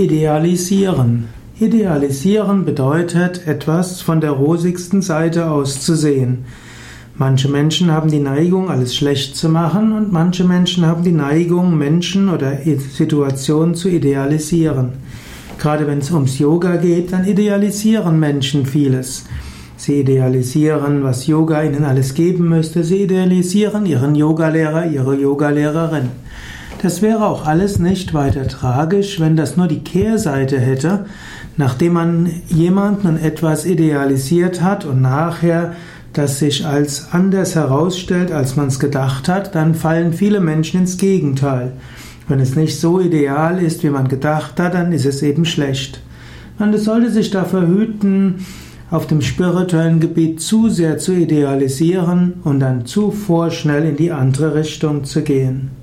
Idealisieren. Idealisieren bedeutet, etwas von der rosigsten Seite aus zu sehen. Manche Menschen haben die Neigung, alles schlecht zu machen und manche Menschen haben die Neigung, Menschen oder Situationen zu idealisieren. Gerade wenn es ums Yoga geht, dann idealisieren Menschen vieles. Sie idealisieren, was Yoga ihnen alles geben müsste. Sie idealisieren ihren Yogalehrer, ihre Yogalehrerin. Das wäre auch alles nicht weiter tragisch, wenn das nur die Kehrseite hätte, nachdem man jemanden und etwas idealisiert hat und nachher das sich als anders herausstellt, als man es gedacht hat, dann fallen viele Menschen ins Gegenteil. Wenn es nicht so ideal ist, wie man gedacht hat, dann ist es eben schlecht. Man sollte sich dafür hüten, auf dem spirituellen Gebiet zu sehr zu idealisieren und dann zu vorschnell in die andere Richtung zu gehen.